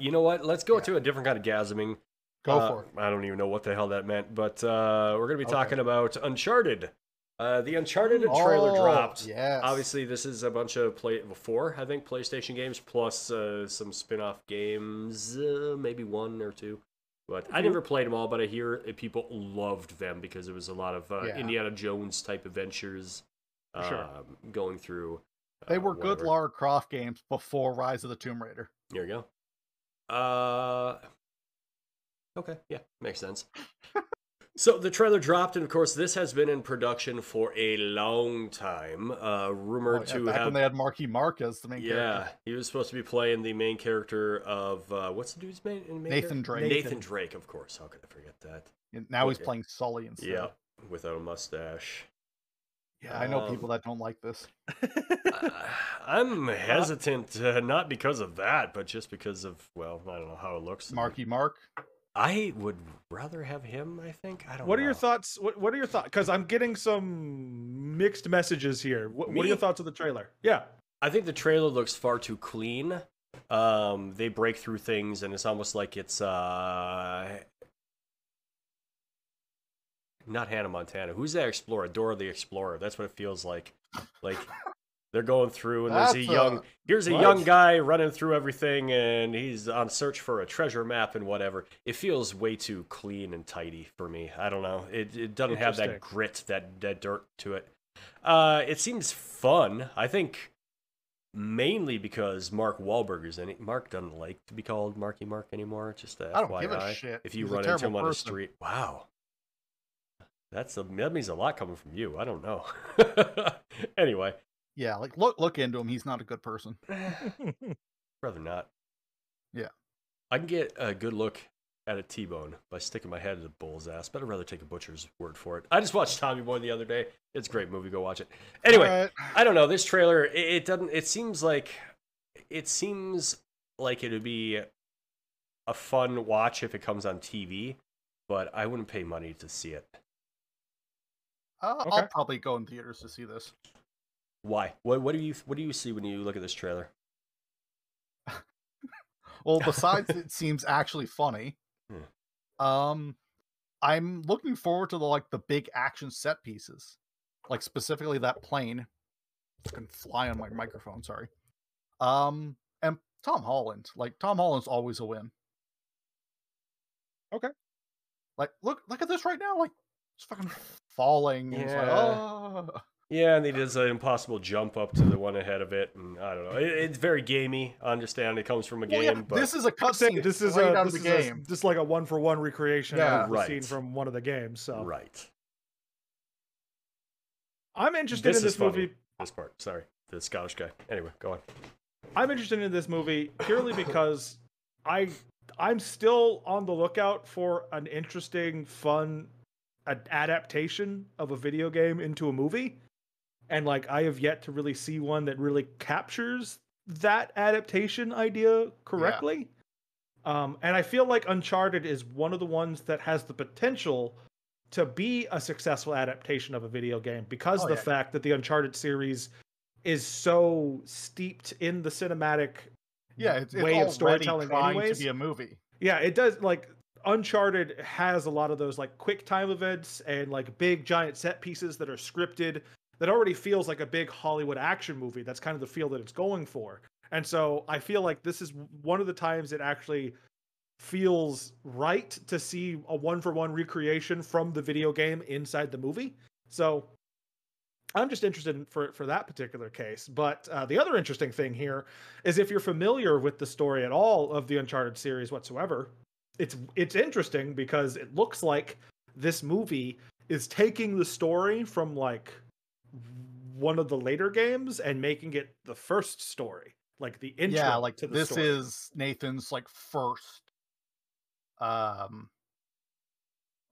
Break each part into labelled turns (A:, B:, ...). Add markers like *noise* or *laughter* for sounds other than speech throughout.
A: you know what? Let's go to a different kind of gasming.
B: Go
A: Uh,
B: for it.
A: I don't even know what the hell that meant, but uh, we're going to be
B: Okay.
A: talking about Uncharted. Uh, the Uncharted trailer
B: Oh,
A: dropped.
B: Yes.
A: Obviously, this is a bunch of play four, I think, PlayStation games plus uh, some spin-off games, uh, maybe one or two. But I never played them all. But I hear people loved them because it was a lot of uh,
B: Yeah.
A: Indiana Jones type adventures
C: sure.
A: um, going through.
B: They
A: uh,
B: were good. Lara Croft games before Rise of the Tomb Raider.
A: There you go. Uh, okay, yeah, makes sense. *laughs* so the trailer dropped, and of course, this has been in production for a long time. Uh, rumored
B: Oh, yeah,
A: to
B: back
A: have.
B: when they had Marky Mark as the main character.
A: yeah,
B: character.
A: he was supposed to be playing the main character of uh, what's the dude's main, main
B: Nathan
A: character?
B: Drake.
A: Nathan Drake, of course. How could I forget that?
B: And Now he's playing Sully instead.
A: Yeah, without a mustache.
B: Yeah, I know
A: Um,
B: people that don't like this. *laughs*
A: I'm hesitant, uh, not because of that, but just because of well, I don't know how it looks.
B: Marky Mark.
A: I would rather have him. I think. I don't.
C: What are your thoughts? What, what are your thoughts? Because I'm getting some mixed messages here. What, what are your thoughts of the trailer? Yeah.
A: I think the trailer looks far too clean. Um, they break through things, and it's almost like it's uh, not Hannah Montana. Who's that explorer? Dora the Explorer. That's what it feels like. Like they're going through, and there's a young.
B: a-
A: Here's a
C: what?
A: young guy running through everything, and he's on search for a treasure map and whatever. It feels way too clean and tidy for me. I don't know. It it doesn't have that grit, that that dirt to it. Uh, it seems fun. I think mainly because Mark Wahlberg is in it. Mark doesn't like to be called Marky Mark anymore. Just a
B: I don't
A: FYI.
B: give a shit.
A: If you
B: He's
A: run into him
B: terrible
A: on the street, wow, that's a, that means a lot coming from you. I don't know. *laughs* anyway,
B: Yeah, like look look into him. He's not a good person. *laughs*
A: rather not.
B: Yeah.
A: I can get a good look at a T-bone by sticking my head in a bull's ass, but I'd rather take a butcher's word for it. I just watched Tommy Boy the other day. It's a great movie. Go watch it. Anyway,
B: Alright.
A: I don't know. This trailer, it, it doesn't. It seems like it seems like it would be a fun watch if it comes on TV, but I wouldn't pay money to see it.
B: Uh,
C: Okay.
B: I'll probably go in theaters to see this.
A: Why? What, what do you What do you see when you look at this trailer? *laughs*
B: Well, besides *laughs* it seems actually funny.
A: Hmm.
B: Um I'm looking forward to the like the big action set pieces. Like specifically that plane. It's gonna fly on my microphone, sorry. Um and Tom Holland. Like Tom Holland's always a win.
C: Okay.
B: Like look look at this right now. Like it's fucking falling. and it's like,
A: Yeah.
B: "Oh."
A: Yeah, and he does an impossible jump up to the one ahead of it, and I don't know. It, it's very gamey. I understand it comes from a
B: Well,
A: game,
B: yeah,
A: but
B: this is a
C: I'm saying
B: cutscene.
C: this is
B: right
C: a
B: out
C: this
B: of the
C: is a-
B: game.
C: just like a one for one recreation
B: Yeah.
C: of a scene from one of the games. So
A: right.
C: I'm interested
A: This
C: in
A: is
C: this
A: funny.
C: movie.
A: This part, sorry, the Scottish guy. Anyway, go on.
C: I'm interested in this movie purely because I I'm still on the lookout for an interesting, fun ad- adaptation of a video game into a movie. And like I have yet to really see one that really captures that adaptation idea correctly. Um, and I feel like Uncharted is one of the ones that has the potential to be a successful adaptation of a video game because
B: Oh,
C: the
B: yeah.
C: fact that the Uncharted series is so steeped in the cinematic
B: Yeah, it's, it's
C: way of storytelling
B: trying
C: anyways.
B: to be a movie.
C: yeah it does like uncharted has a lot of those like quick time events and like big giant set pieces that are scripted that already feels like a big hollywood action movie. That's kind of the feel that it's going for. And so i feel like this is one of the times it actually feels right to see a one for one recreation from the video game inside the movie. So I'm just interested in, for for that particular case. But uh, the other interesting thing here is if you're familiar with the story at all of the Uncharted series whatsoever, it's it's interesting because it looks like this movie is taking the story from like one of the later games and making it the first story, like the intro.
B: yeah, like
C: to
B: this
C: story.
B: is Nathan's like first um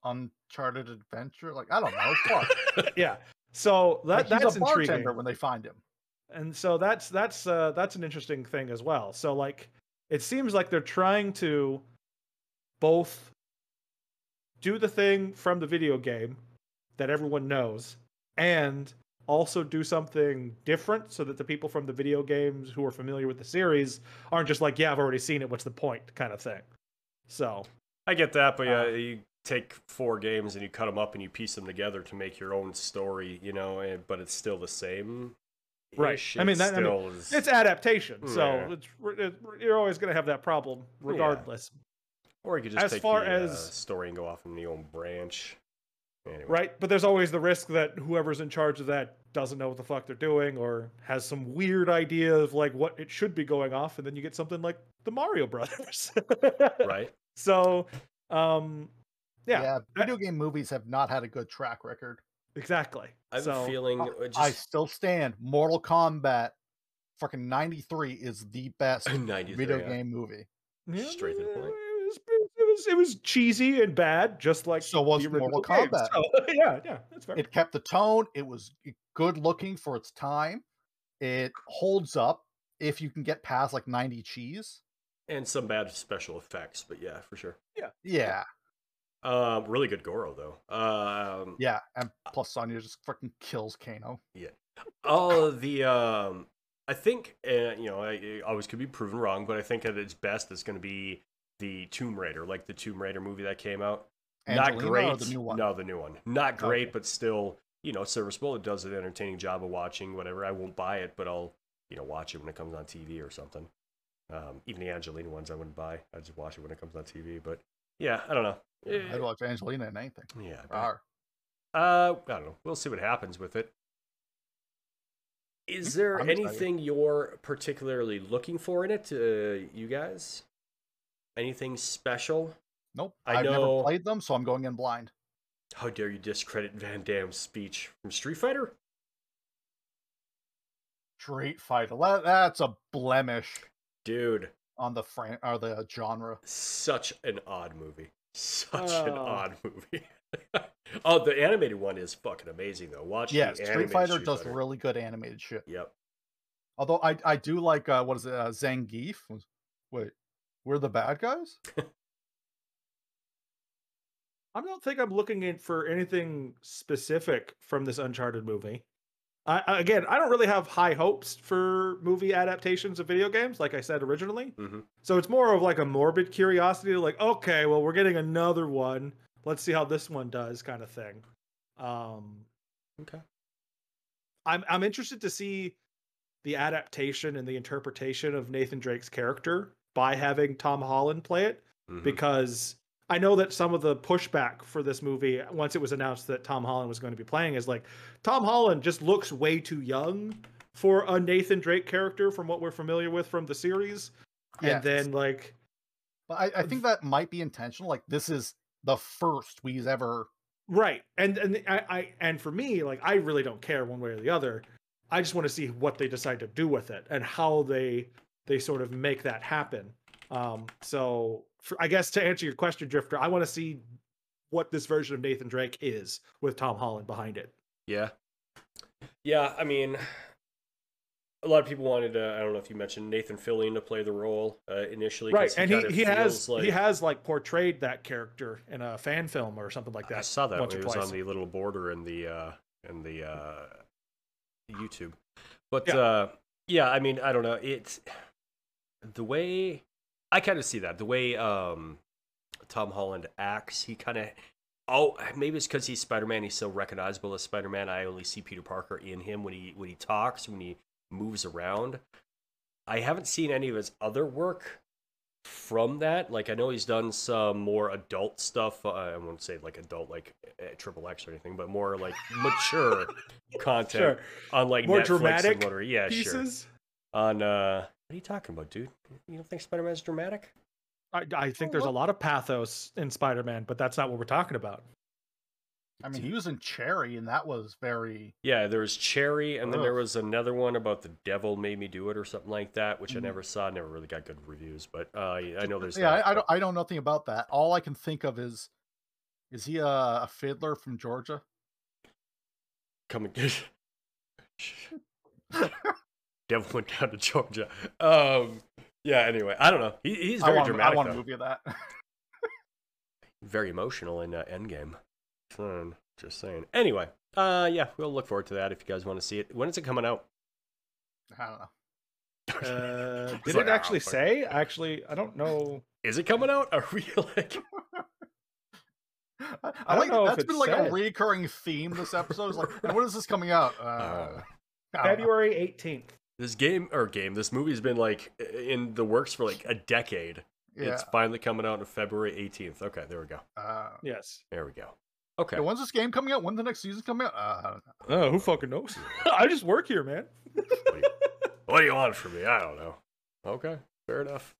B: uncharted adventure. Like I don't know. *laughs*
C: Yeah. So that
B: like,
C: that's intriguing.
B: when they find him.
C: and so that's that's uh that's an interesting thing as well so like it seems like they're trying to both do the thing from the video game that everyone knows and also do something different so that the people from the video games who are familiar with the series aren't just like, yeah, I've already seen it. What's the point? kind of thing. So
A: I get that, but yeah,
C: Uh,
A: you take four games and you cut them up and you piece them together to make your own story, you know, and, but it's still the same.
C: Right. I mean, that- I mean,
A: is,
C: it's adaptation. So it's, it, you're always going to have that problem regardless.
A: Or you could just
C: as
A: take
C: far
A: the uh,
C: as-
A: story and go off in the own branch. Anyway.
C: Right. But there's always the risk that whoever's in charge of that doesn't know what the fuck they're doing or has some weird idea of like what it should be going off. And then you get something like the Mario Brothers. *laughs*
A: Right.
C: So, um, yeah,
B: video game movies have not had a good track record.
C: exactly.
A: I have
C: so,
A: feeling
B: I-
A: uh,
B: I still stand. Mortal Kombat, fucking '93 is the best *laughs*
A: 93,
B: video
A: yeah.
B: game movie.
A: straight to the point.
C: It was, it was cheesy and bad, just like
B: So was
C: the
B: Mortal
C: games.
B: Kombat.
C: So, *laughs* yeah, yeah, that's fair.
B: It kept the tone. It was good looking for its time. It holds up if you can get past like 90 cheese.
A: and some bad special effects, but yeah, for sure.
B: Yeah, yeah.
A: Um, really good Goro though. Um,
B: yeah. And plus, Sonya just fucking kills Kano. Yeah.
A: Oh, the um, I think uh, you know I, I always could be proven wrong, but I think at its best it's going to be the Tomb Raider, like the Tomb Raider movie that came out. Not great.
B: the new one?
A: No, the new one. Not great,
B: Okay.
A: but still, you know, serviceable. It does an entertaining job of watching whatever. I won't buy it, but I'll you know watch it when it comes on TV or something. Um, even the Angelina ones I wouldn't buy. I just watch it when it comes on TV. But yeah, I don't know.
B: I'd
A: Eh,
B: watch Angelina and anything.
A: yeah,
B: Rawr.
A: uh, I don't know. We'll see what happens with it. Is there
B: I'm excited.
A: anything you're particularly looking for in it, uh, you guys? Anything special?
B: Nope.
A: I
B: I've
A: know-
B: never played them, so I'm going in blind.
A: How dare you discredit Van Damme's speech from Street Fighter?
B: Street Fighter. That's a blemish
A: Dude,
B: on the fran- or the genre.
A: such an odd movie. Such an
C: Oh.
A: odd movie. *laughs* oh, the animated one is fucking amazing though. Watch
B: Yeah, Street Fighter
A: Street
B: does
A: Fighter.
B: really good animated shit.
A: Yep.
B: Although I I do like uh, what is it uh, Zangief? Wait, we're the bad guys? *laughs*
C: I don't think I'm looking in for anything specific from this Uncharted movie. I, I- again, I don't really have high hopes for movie adaptations of video games, like I said originally.
A: Mhm.
C: So it's more of like a morbid curiosity, like, okay, well, we're getting another one. Let's see how this one does, kind of thing. Um,
A: Okay.
C: I'm I'm interested to see the adaptation and the interpretation of Nathan Drake's character by having Tom Holland play it
A: Mhm.
C: because I know that some of the pushback for this movie, once it was announced that Tom Holland was going to be playing, is like Tom Holland just looks way too young for a Nathan Drake character from what we're familiar with from the series.
B: Yes.
C: And then like
B: But I, I think that might be intentional. Like this is the first we've ever.
C: right. And and I, I and for me, like I really don't care one way or the other. I just want to see what they decide to do with it and how they they sort of make that happen. Um so for, I guess to answer your question, Drifter, I want to see what this version of Nathan Drake is with Tom Holland behind it.
A: Yeah. Yeah, I mean, a lot of people wanted, uh, I don't know if you mentioned Nathan Fillion to play the role uh, initially. 'cause
C: right and he, he has
A: like...
C: he has like portrayed that character in a fan film or something like that
A: I saw that
C: once
A: when
C: or
A: it was on the little border in the uh, in the uh, YouTube. But
C: Yeah.
A: uh, yeah, I mean, I don't know. It's the way I kind of see that the way um, Tom Holland acts. He kind of oh maybe it's because he's Spider Man. He's so recognizable as Spider Man. I only see Peter Parker in him when he when he talks when he moves around. I haven't seen any of his other work from that. Like I know he's done some more adult stuff. Uh, I won't say like adult like Triple X or anything, but more like mature *laughs* content
C: sure
A: on like
C: More
A: Netflix
C: dramatic
A: and whatever. Yeah, sure. On uh, are you talking about, dude? You don't think Spider Man's dramatic?
C: I, I think
B: Oh,
C: there's a lot of pathos in spider-man but that's not what we're talking about
B: I mean, he was in Cherry, and that was very.
A: Yeah, there was Cherry, and then there was another one about the devil made me do it or something like that, which I
B: Mhm.
A: never saw. Never really got good reviews, but uh, I know there's
B: Yeah,
A: that,
B: I, I don't. I know nothing about that. All I can think of is, is he a, a fiddler from Georgia?
A: coming. *laughs* *laughs* *laughs* Devil went down to Georgia. Um, yeah. Anyway, I don't know. He, he's
B: I
A: very
B: want,
A: dramatic.
B: I want a movie of that. *laughs*
A: Very emotional in uh, Endgame. Hmm, just saying. Anyway, Uh, yeah, we'll look forward to that if you guys want to see it. When is it coming out?
B: I don't know. *laughs*
C: Uh, did
A: like,
C: it actually
A: fuck.
C: say? Actually, I don't know.
A: Is it coming out? Are we like? *laughs*
B: I,
C: I
B: I
C: don't
B: like
C: know if
B: that's
C: it
B: been like a
C: said.
B: recurring theme this episode. Is like, and when is this coming out? Uh,
A: Uh,
B: I don't know.
C: February 18th.
A: This game or game, this movie's been like in the works for like a decade.
B: Yeah.
A: It's finally coming out on February 18th. Okay, there we go.
B: Uh,
C: Yes.
A: There we go. Okay.
B: yeah, when's this game coming out? When's the next season coming out? Uh, I don't know.
C: Oh, who fucking knows? *laughs* I just work here, man.
A: What do you want from me? I don't know. Okay, fair enough.